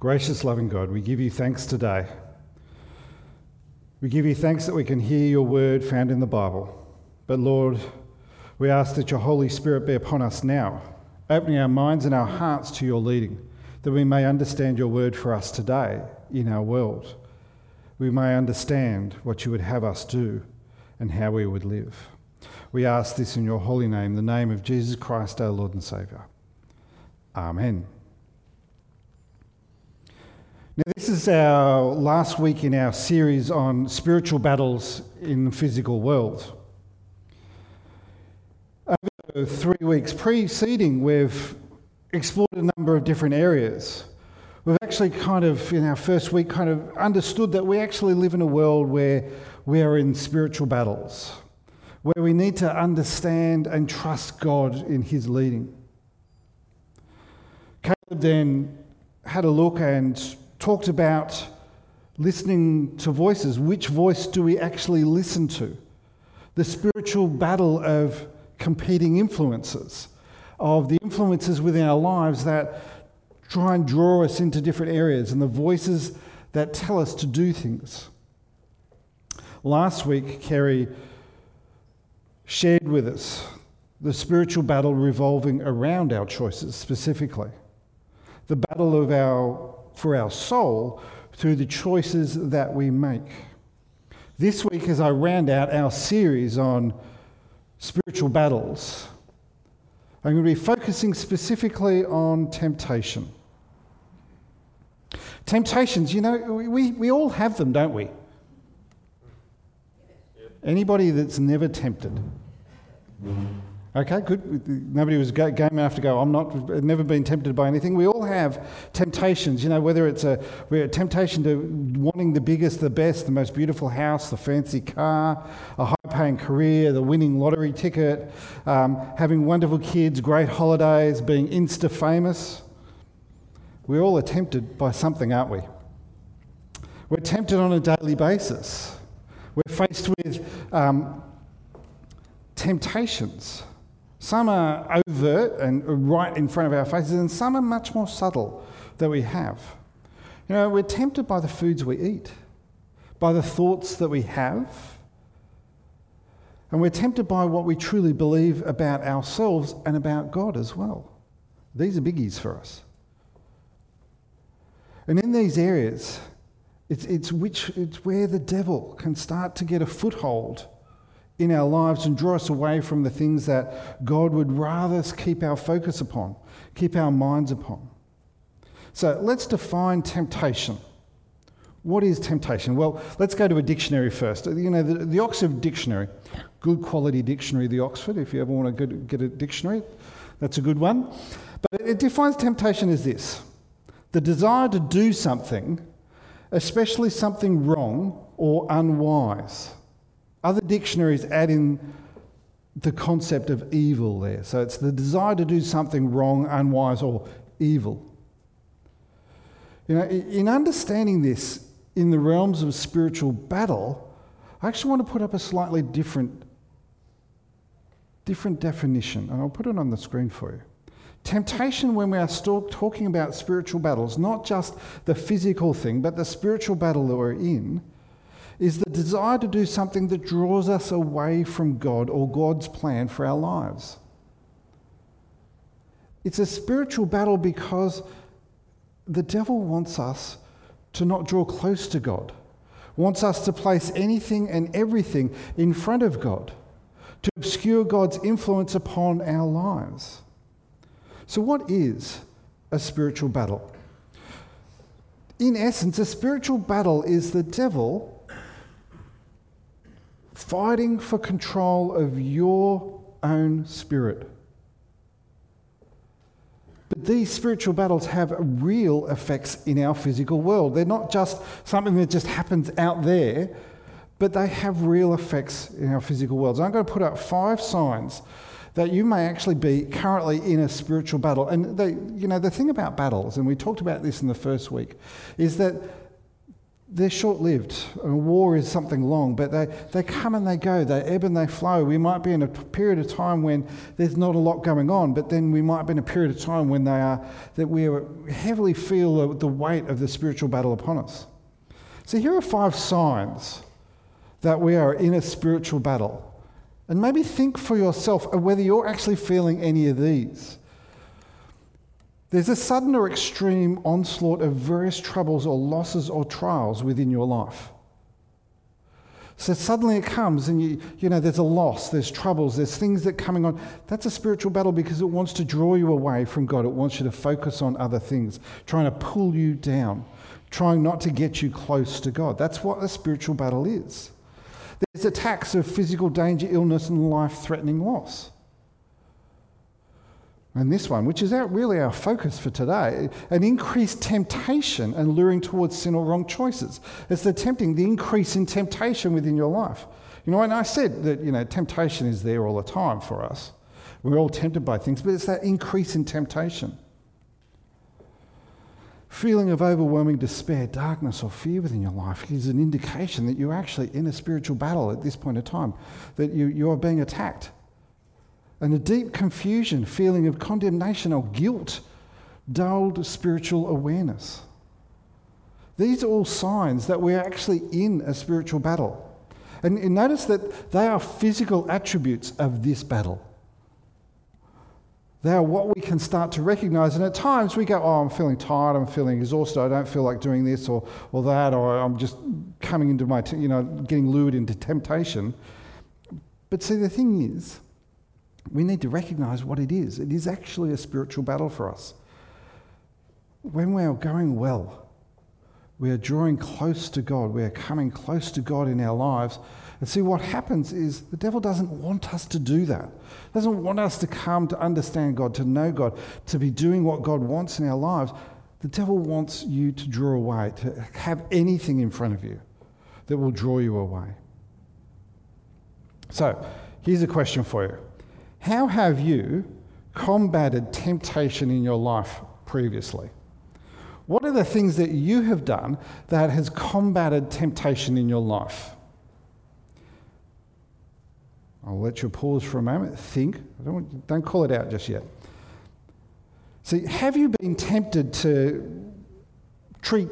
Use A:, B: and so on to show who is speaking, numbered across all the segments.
A: Gracious, loving God, we give you thanks today. We give you thanks that we can hear your word found in the Bible. But Lord, we ask that your Holy Spirit be upon us now, opening our minds and our hearts to your leading, that we may understand your word for us today in our world. We may understand what you would have us do and how we would live. We ask this in your holy name, the name of Jesus Christ, our Lord and Saviour. Amen. is our last week in our series on spiritual battles in the physical world. Over three weeks preceding, we've explored a number of different areas. We've actually kind of, in our first week, kind of understood that we actually live in a world where we are in spiritual battles, where we need to understand and trust God in His leading. Caleb then had a look and talked about listening to voices. Which voice do we actually listen to? The spiritual battle of competing influences, of the influences within our lives that try and draw us into different areas and the voices that tell us to do things. Last week, Kerry shared with us the spiritual battle revolving around our choices specifically, the battle of our for our soul through the choices that we make. This week, as I round out our series on spiritual battles, I'm going to be focusing specifically on temptation. Temptations, you know, we, we all have them, don't we? Anybody that's never tempted? Okay, good. Nobody was game enough to go, I'm not, have never been tempted by anything. We all have temptations, you know, whether it's a, a temptation to wanting the biggest, the best, the most beautiful house, the fancy car, a high paying career, the winning lottery ticket, um, having wonderful kids, great holidays, being insta famous. We're all tempted by something, aren't we? We're tempted on a daily basis. We're faced with um, temptations. Some are overt and right in front of our faces, and some are much more subtle that we have. You know, we're tempted by the foods we eat, by the thoughts that we have, and we're tempted by what we truly believe about ourselves and about God as well. These are biggies for us. And in these areas, it's, it's, which, it's where the devil can start to get a foothold in our lives and draw us away from the things that God would rather us keep our focus upon, keep our minds upon. So let's define temptation. What is temptation? Well, let's go to a dictionary first. You know, the, the Oxford Dictionary, good quality dictionary, the Oxford, if you ever want to get a dictionary, that's a good one. But it defines temptation as this the desire to do something, especially something wrong or unwise other dictionaries add in the concept of evil there. So it's the desire to do something wrong, unwise, or evil. You know, in understanding this in the realms of spiritual battle, I actually want to put up a slightly different, different definition, and I'll put it on the screen for you. Temptation, when we are still talking about spiritual battles, not just the physical thing, but the spiritual battle that we're in, is the desire to do something that draws us away from God or God's plan for our lives. It's a spiritual battle because the devil wants us to not draw close to God, wants us to place anything and everything in front of God, to obscure God's influence upon our lives. So, what is a spiritual battle? In essence, a spiritual battle is the devil fighting for control of your own spirit. But these spiritual battles have real effects in our physical world. They're not just something that just happens out there, but they have real effects in our physical worlds. So I'm going to put up five signs that you may actually be currently in a spiritual battle. And they, you know, the thing about battles, and we talked about this in the first week, is that they're short lived. war is something long, but they, they come and they go, they ebb and they flow. We might be in a period of time when there's not a lot going on, but then we might be in a period of time when they are, that we heavily feel the weight of the spiritual battle upon us. So here are five signs that we are in a spiritual battle. And maybe think for yourself whether you're actually feeling any of these. There's a sudden or extreme onslaught of various troubles or losses or trials within your life. So suddenly it comes, and you, you know, there's a loss, there's troubles, there's things that are coming on. That's a spiritual battle because it wants to draw you away from God. It wants you to focus on other things, trying to pull you down, trying not to get you close to God. That's what a spiritual battle is. There's attacks of physical danger, illness, and life threatening loss and this one, which is our, really our focus for today, an increased temptation and luring towards sin or wrong choices. It's the tempting, the increase in temptation within your life. You know, and I said that, you know, temptation is there all the time for us. We're all tempted by things, but it's that increase in temptation. Feeling of overwhelming despair, darkness, or fear within your life is an indication that you're actually in a spiritual battle at this point in time, that you, you are being attacked and a deep confusion, feeling of condemnation or guilt, dulled spiritual awareness. These are all signs that we're actually in a spiritual battle. And, and notice that they are physical attributes of this battle. They are what we can start to recognize. And at times we go, Oh, I'm feeling tired, I'm feeling exhausted, I don't feel like doing this or, or that, or I'm just coming into my, t- you know, getting lured into temptation. But see, the thing is, we need to recognize what it is. It is actually a spiritual battle for us. When we are going well, we are drawing close to God, we are coming close to God in our lives. And see, what happens is the devil doesn't want us to do that. He doesn't want us to come to understand God, to know God, to be doing what God wants in our lives. The devil wants you to draw away, to have anything in front of you that will draw you away. So, here's a question for you how have you combated temptation in your life previously? What are the things that you have done that has combated temptation in your life? I'll let you pause for a moment, think. Don't, don't call it out just yet. See, have you been tempted to treat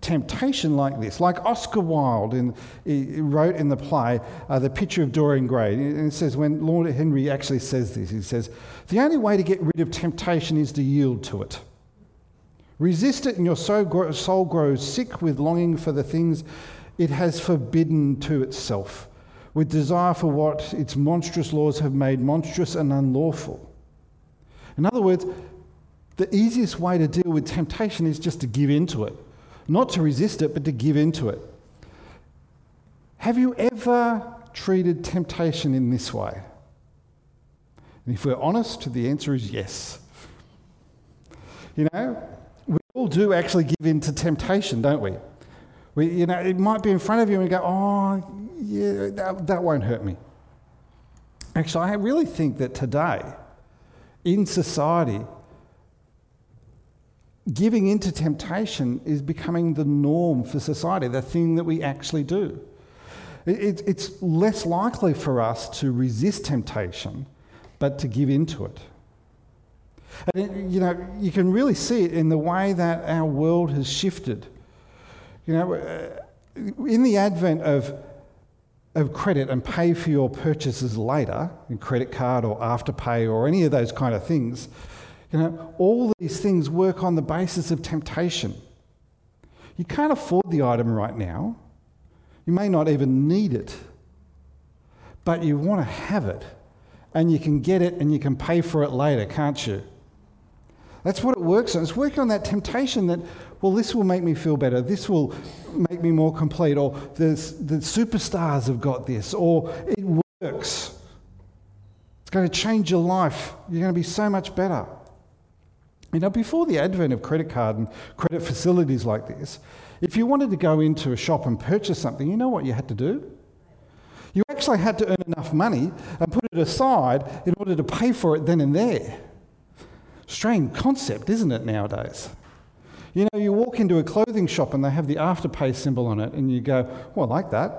A: temptation like this. Like Oscar Wilde in, wrote in the play, uh, The Picture of Dorian Gray. And it says, when Lord Henry actually says this, he says, The only way to get rid of temptation is to yield to it. Resist it, and your soul grows sick with longing for the things it has forbidden to itself, with desire for what its monstrous laws have made monstrous and unlawful. In other words, the easiest way to deal with temptation is just to give in to it not to resist it, but to give in to it. Have you ever treated temptation in this way? And if we're honest, the answer is yes. You know, we all do actually give in to temptation, don't we? we you know, it might be in front of you and go, oh, yeah, that, that won't hurt me. Actually, I really think that today, in society, giving into temptation is becoming the norm for society, the thing that we actually do. It, it's less likely for us to resist temptation, but to give into it. And, you know, you can really see it in the way that our world has shifted. You know, uh, in the advent of, of credit and pay for your purchases later, in credit card or afterpay or any of those kind of things, you know, all these things work on the basis of temptation. You can't afford the item right now. You may not even need it, but you want to have it, and you can get it and you can pay for it later, can't you? That's what it works on. It's working on that temptation that, well, this will make me feel better. This will make me more complete. Or the superstars have got this. Or it works. It's going to change your life. You're going to be so much better. You know, before the advent of credit card and credit facilities like this, if you wanted to go into a shop and purchase something, you know what you had to do? You actually had to earn enough money and put it aside in order to pay for it then and there. Strange concept, isn't it, nowadays? You know, you walk into a clothing shop and they have the afterpay symbol on it, and you go, Well, I like that.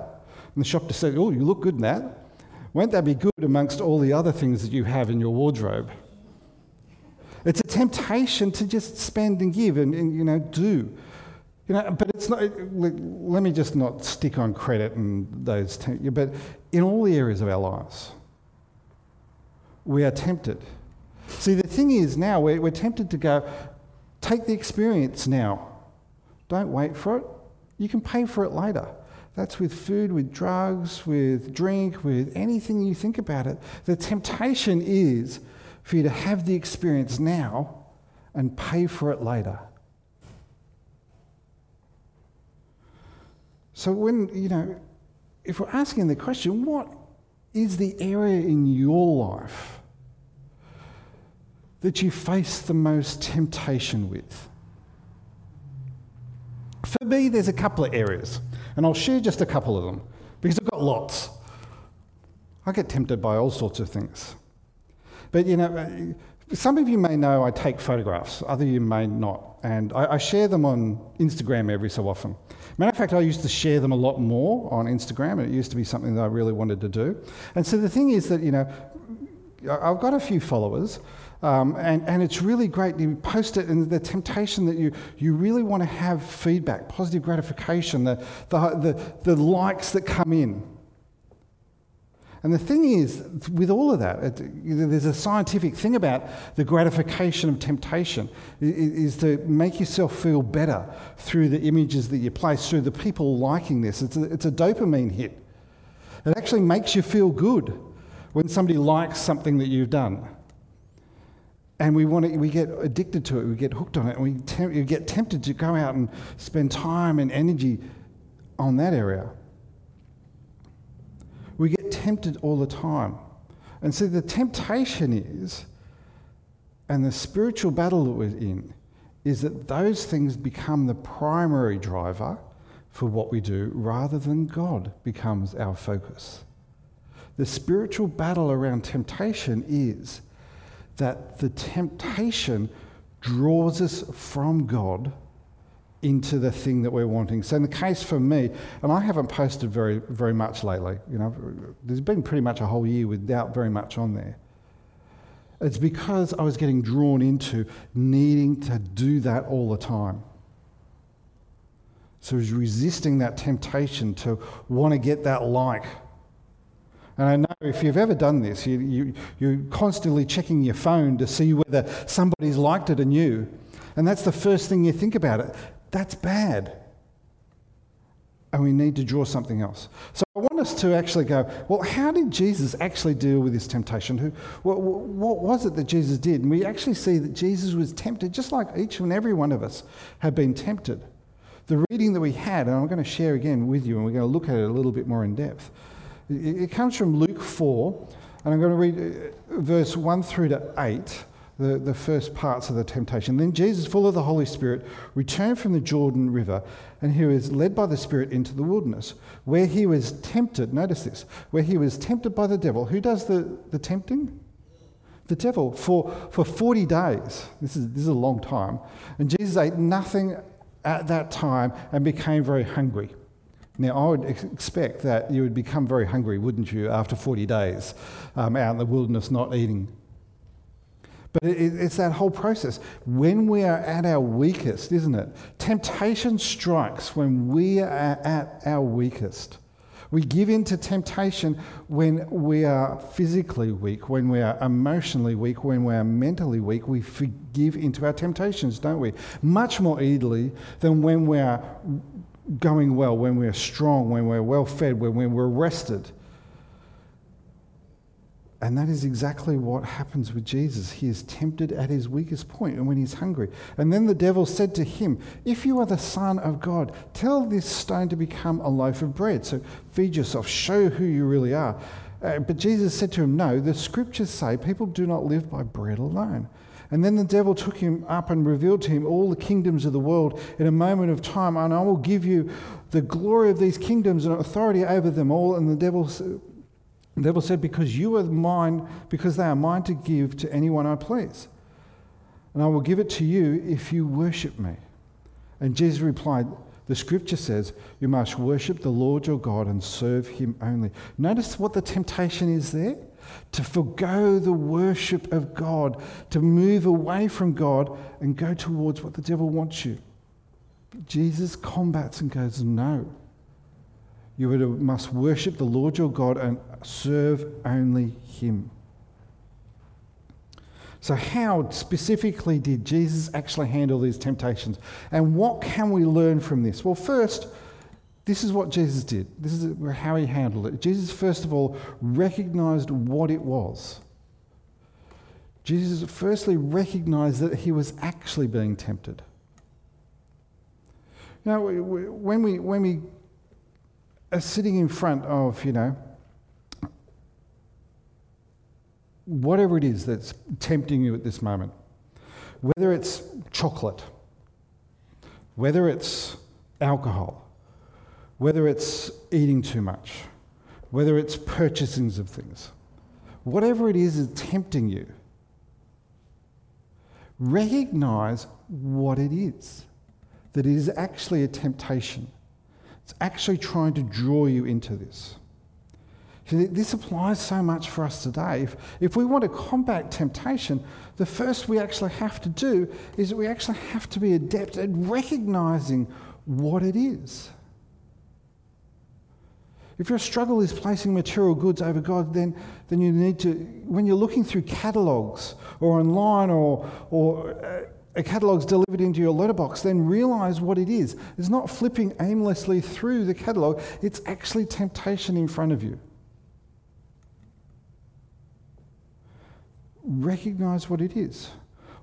A: And the shop just said, Oh, you look good in that. Won't that be good amongst all the other things that you have in your wardrobe? It's a temptation to just spend and give and, and you know, do. You know, but it's not, let me just not stick on credit and those, but in all the areas of our lives, we are tempted. See, the thing is now, we're, we're tempted to go, take the experience now. Don't wait for it. You can pay for it later. That's with food, with drugs, with drink, with anything you think about it. The temptation is for you to have the experience now and pay for it later. So, when, you know, if we're asking the question, what is the area in your life that you face the most temptation with? For me, there's a couple of areas, and I'll share just a couple of them because I've got lots. I get tempted by all sorts of things. But you know, some of you may know I take photographs, other you may not. And I, I, share them on Instagram every so often. Matter of fact, I used to share them a lot more on Instagram, and it used to be something that I really wanted to do. And so the thing is that, you know, I've got a few followers, um, and, and it's really great. You post it, and the temptation that you, you really want to have feedback, positive gratification, the, the, the, the likes that come in. And the thing is, with all of that, it, there's a scientific thing about the gratification of temptation it, it is to make yourself feel better through the images that you place, through the people liking this. It's a, it's a dopamine hit. It actually makes you feel good when somebody likes something that you've done. And we, want it, we get addicted to it, we get hooked on it, and we, temp, we get tempted to go out and spend time and energy on that area tempted all the time. And see, the temptation is, and the spiritual battle that we're in, is that those things become the primary driver for what we do rather than God becomes our focus. The spiritual battle around temptation is that the temptation draws us from God into the thing that we're wanting. So in the case for me, and I haven't posted very very much lately. You know, there's been pretty much a whole year without very much on there. It's because I was getting drawn into needing to do that all the time. So I was resisting that temptation to want to get that like. And I know if you've ever done this, you, you, you're constantly checking your phone to see whether somebody's liked it and you. And that's the first thing you think about it. That's bad. And we need to draw something else. So I want us to actually go, well, how did Jesus actually deal with this temptation? Who, what, what was it that Jesus did? And we actually see that Jesus was tempted just like each and every one of us have been tempted. The reading that we had, and I'm going to share again with you, and we're going to look at it a little bit more in depth. It, it comes from Luke 4, and I'm going to read uh, verse 1 through to 8 the, the first parts of the temptation. Then Jesus, full of the Holy Spirit, returned from the Jordan River, and he was led by the Spirit into the wilderness, where he was tempted. Notice this where he was tempted by the devil. Who does the, the tempting? The devil for, for 40 days. This is, this is a long time. And Jesus ate nothing at that time and became very hungry. Now, I would expect that you would become very hungry, wouldn't you, after 40 days um, out in the wilderness not eating but it's that whole process. When we are at our weakest, isn't it? Temptation strikes when we are at our weakest. We give in to temptation when we are physically weak, when we are emotionally weak, when we are mentally weak. We give into our temptations, don't we? Much more easily than when we are going well, when we are strong, when we're well fed, when we're rested. And that is exactly what happens with Jesus. He is tempted at his weakest point and when he's hungry. And then the devil said to him, If you are the Son of God, tell this stone to become a loaf of bread. So feed yourself, show who you really are. Uh, but Jesus said to him, No, the scriptures say people do not live by bread alone. And then the devil took him up and revealed to him all the kingdoms of the world in a moment of time, and I will give you the glory of these kingdoms and authority over them all. And the devil the devil said, Because you are mine, because they are mine to give to anyone I please. And I will give it to you if you worship me. And Jesus replied, The scripture says, You must worship the Lord your God and serve him only. Notice what the temptation is there to forego the worship of God, to move away from God and go towards what the devil wants you. But Jesus combats and goes, No. You must worship the Lord your God and serve only him. So, how specifically did Jesus actually handle these temptations? And what can we learn from this? Well, first, this is what Jesus did. This is how he handled it. Jesus, first of all, recognized what it was. Jesus, firstly, recognized that he was actually being tempted. Now, when we, when we are uh, sitting in front of, you know, whatever it is that's tempting you at this moment, whether it's chocolate, whether it's alcohol, whether it's eating too much, whether it's purchasings of things, whatever it is is tempting you, recognize what it is, that it is actually a temptation. It's actually trying to draw you into this. See, this applies so much for us today. If, if we want to combat temptation, the first we actually have to do is that we actually have to be adept at recognizing what it is. If your struggle is placing material goods over God, then, then you need to, when you're looking through catalogues or online or, or uh, a catalog's delivered into your letterbox, then realize what it is. It's not flipping aimlessly through the catalog, it's actually temptation in front of you. Recognize what it is.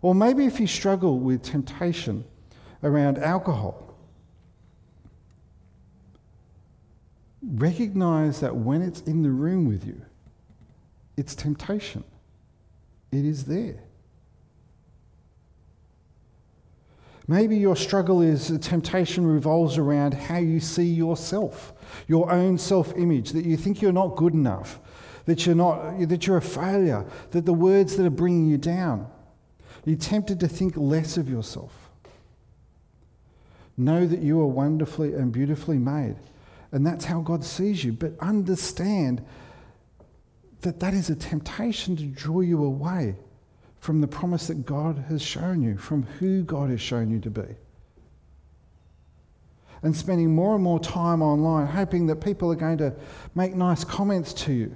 A: Or maybe if you struggle with temptation around alcohol, recognize that when it's in the room with you, it's temptation. It is there. Maybe your struggle is temptation revolves around how you see yourself, your own self image, that you think you're not good enough, that you're, not, that you're a failure, that the words that are bringing you down. You're tempted to think less of yourself. Know that you are wonderfully and beautifully made, and that's how God sees you. But understand that that is a temptation to draw you away from the promise that God has shown you, from who God has shown you to be. And spending more and more time online, hoping that people are going to make nice comments to you,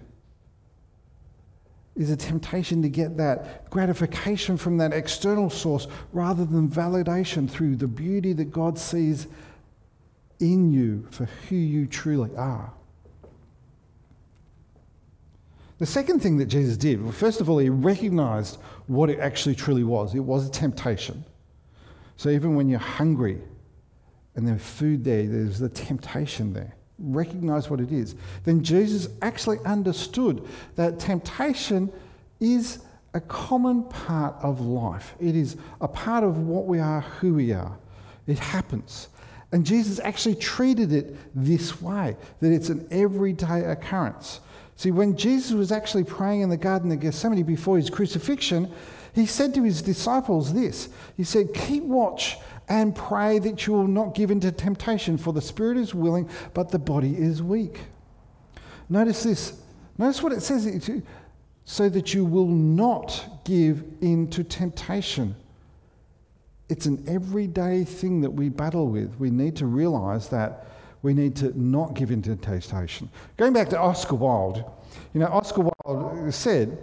A: is a temptation to get that gratification from that external source rather than validation through the beauty that God sees in you for who you truly are. The second thing that Jesus did, well, first of all, he recognized what it actually truly was it was a temptation. So even when you're hungry and there's food there, there's the temptation there. Recognize what it is. Then Jesus actually understood that temptation is a common part of life, it is a part of what we are, who we are. It happens. And Jesus actually treated it this way that it's an everyday occurrence. See, when Jesus was actually praying in the Garden of Gethsemane before his crucifixion, he said to his disciples this He said, Keep watch and pray that you will not give in to temptation, for the spirit is willing, but the body is weak. Notice this. Notice what it says so that you will not give in to temptation. It's an everyday thing that we battle with. We need to realize that we need to not give in to temptation. Going back to Oscar Wilde, you know, Oscar Wilde said,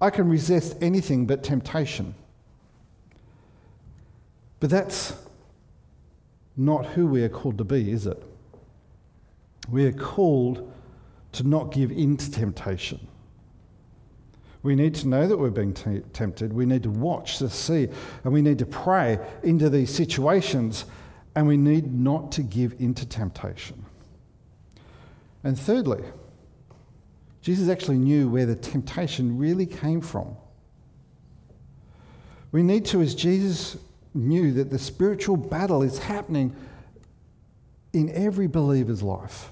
A: I can resist anything but temptation. But that's not who we are called to be, is it? We are called to not give in to temptation. We need to know that we're being t- tempted. We need to watch to see, and we need to pray into these situations and we need not to give into temptation. And thirdly, Jesus actually knew where the temptation really came from. We need to, as Jesus knew, that the spiritual battle is happening in every believer's life.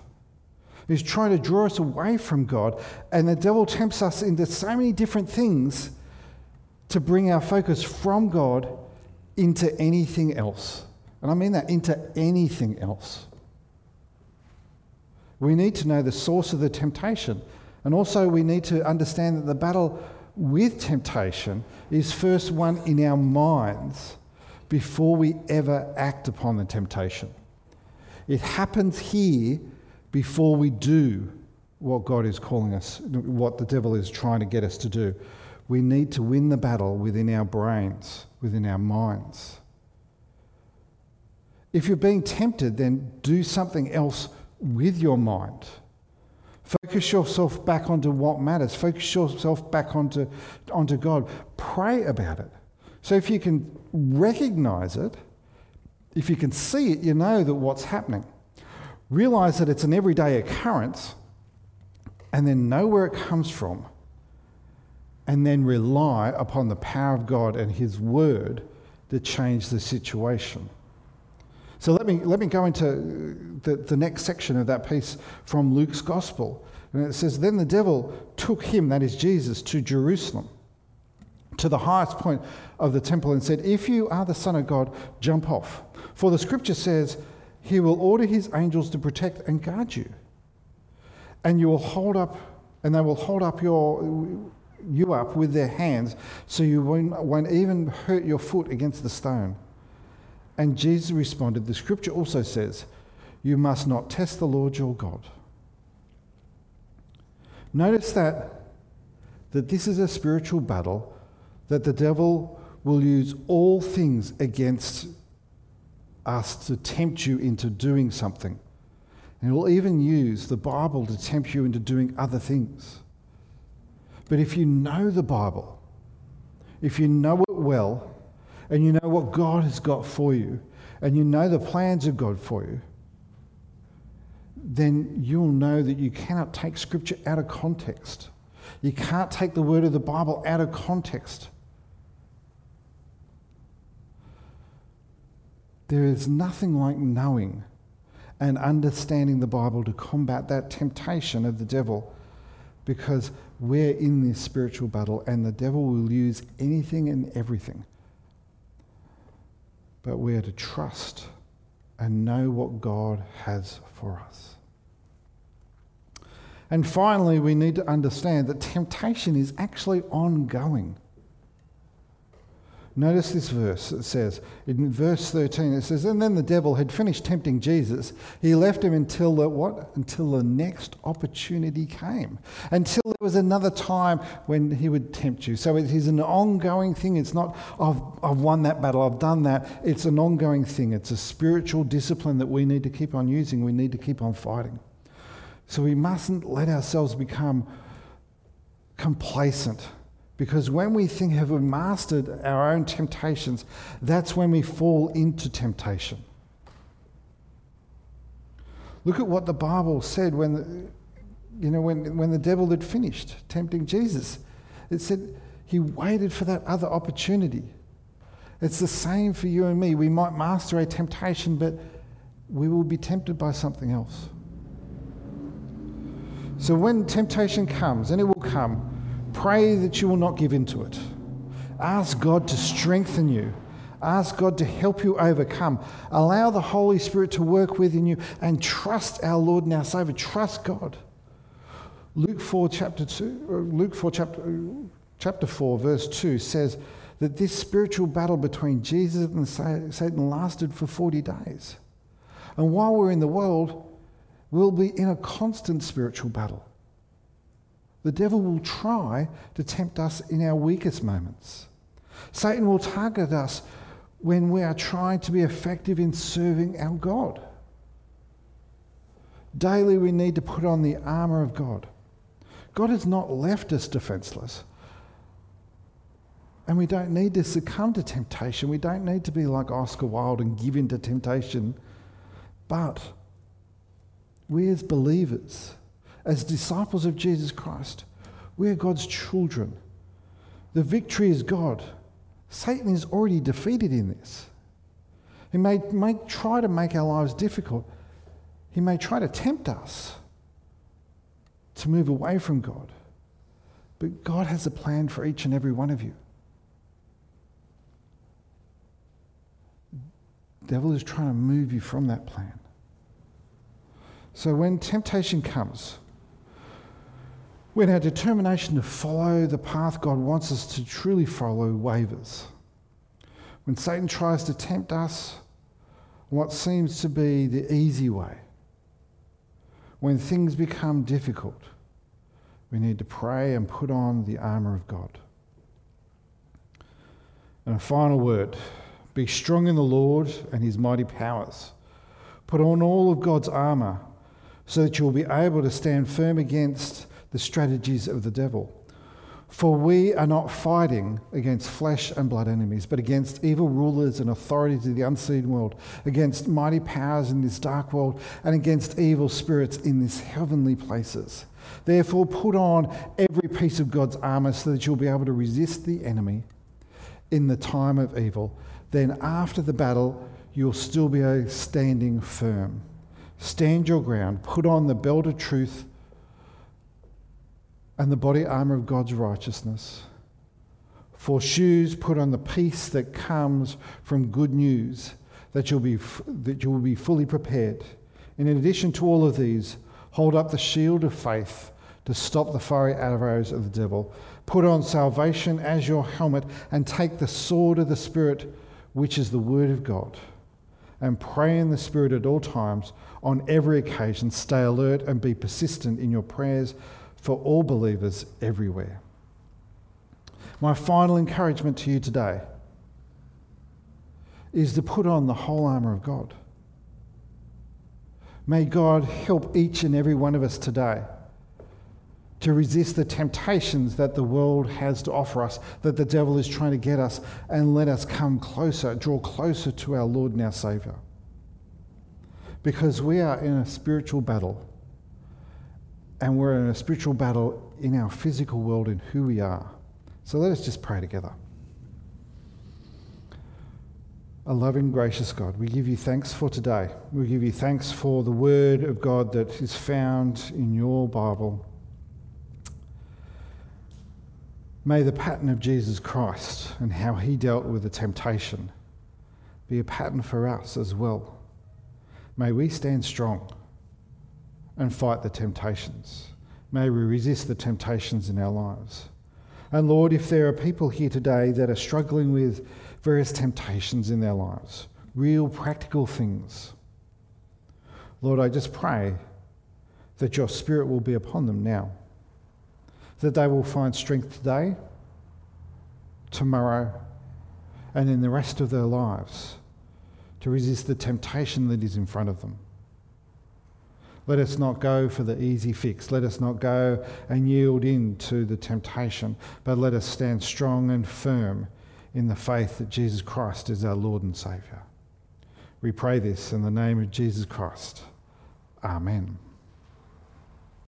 A: He's trying to draw us away from God, and the devil tempts us into so many different things to bring our focus from God into anything else and I mean that, into anything else. We need to know the source of the temptation. And also, we need to understand that the battle with temptation is first one in our minds before we ever act upon the temptation. It happens here before we do what God is calling us, what the devil is trying to get us to do. We need to win the battle within our brains, within our minds. If you're being tempted, then do something else with your mind. Focus yourself back onto what matters. Focus yourself back onto, onto God. Pray about it. So if you can recognize it, if you can see it, you know that what's happening. Realize that it's an everyday occurrence and then know where it comes from and then rely upon the power of God and His Word to change the situation. So let me, let me go into the, the next section of that piece from Luke's Gospel. And it says, Then the devil took him, that is Jesus, to Jerusalem, to the highest point of the temple, and said, If you are the Son of God, jump off. For the scripture says, He will order His angels to protect and guard you. And you will hold up, and they will hold up your, you up with their hands so you won't, won't even hurt your foot against the stone. And Jesus responded, The scripture also says, You must not test the Lord your God. Notice that, that this is a spiritual battle that the devil will use all things against us to tempt you into doing something. And will even use the Bible to tempt you into doing other things. But if you know the Bible, if you know it well, and you know what God has got for you, and you know the plans of God for you, then you'll know that you cannot take Scripture out of context. You can't take the word of the Bible out of context. There is nothing like knowing and understanding the Bible to combat that temptation of the devil because we're in this spiritual battle and the devil will use anything and everything but we are to trust and know what God has for us. And finally, we need to understand that temptation is actually ongoing. Notice this verse, it says, in verse 13, it says, And then the devil had finished tempting Jesus. He left him until the, what? Until the next opportunity came. Until there was another time when he would tempt you. So it is an ongoing thing. It's not, I've, I've won that battle, I've done that. It's an ongoing thing. It's a spiritual discipline that we need to keep on using. We need to keep on fighting. So we mustn't let ourselves become complacent because when we think have we mastered our own temptations, that's when we fall into temptation. Look at what the Bible said when, you know, when, when the devil had finished tempting Jesus. It said he waited for that other opportunity. It's the same for you and me. We might master a temptation, but we will be tempted by something else. So when temptation comes, and it will come, Pray that you will not give in to it. Ask God to strengthen you. Ask God to help you overcome. Allow the Holy Spirit to work within you and trust our Lord and our Savior. Trust God. Luke 4 chapter 2 uh, Luke 4 chapter uh, chapter 4 verse 2 says that this spiritual battle between Jesus and Satan lasted for 40 days. And while we're in the world, we'll be in a constant spiritual battle. The devil will try to tempt us in our weakest moments. Satan will target us when we are trying to be effective in serving our God. Daily, we need to put on the armour of God. God has not left us defenceless. And we don't need to succumb to temptation. We don't need to be like Oscar Wilde and give in to temptation. But we as believers as disciples of Jesus Christ. We are God's children. The victory is God. Satan is already defeated in this. He may, may try to make our lives difficult. He may try to tempt us to move away from God. But God has a plan for each and every one of you. The devil is trying to move you from that plan. So when temptation comes, when our determination to follow the path God wants us to truly follow wavers, when Satan tries to tempt us what seems to be the easy way, when things become difficult, we need to pray and put on the armour of God. And a final word be strong in the Lord and his mighty powers. Put on all of God's armour so that you'll be able to stand firm against the strategies of the devil. For we are not fighting against flesh and blood enemies, but against evil rulers and authorities of the unseen world, against mighty powers in this dark world, and against evil spirits in these heavenly places. Therefore, put on every piece of God's armor so that you'll be able to resist the enemy in the time of evil. Then, after the battle, you'll still be standing firm. Stand your ground, put on the belt of truth and the body armor of God's righteousness. For shoes, put on the peace that comes from good news, that you'll be, that you will be fully prepared. And in addition to all of these, hold up the shield of faith to stop the fiery arrows of the devil. Put on salvation as your helmet and take the sword of the Spirit, which is the word of God. And pray in the Spirit at all times, on every occasion. Stay alert and be persistent in your prayers for all believers everywhere. My final encouragement to you today is to put on the whole armour of God. May God help each and every one of us today to resist the temptations that the world has to offer us, that the devil is trying to get us, and let us come closer, draw closer to our Lord and our Saviour. Because we are in a spiritual battle and we're in a spiritual battle in our physical world in who we are. So let us just pray together. A loving, gracious God, we give you thanks for today. We give you thanks for the word of God that is found in your Bible. May the pattern of Jesus Christ and how he dealt with the temptation be a pattern for us as well. May we stand strong and fight the temptations. May we resist the temptations in our lives. And Lord, if there are people here today that are struggling with various temptations in their lives, real practical things, Lord, I just pray that your spirit will be upon them now, that they will find strength today, tomorrow, and in the rest of their lives to resist the temptation that is in front of them. Let us not go for the easy fix. Let us not go and yield in to the temptation, but let us stand strong and firm in the faith that Jesus Christ is our Lord and Saviour. We pray this in the name of Jesus Christ. Amen.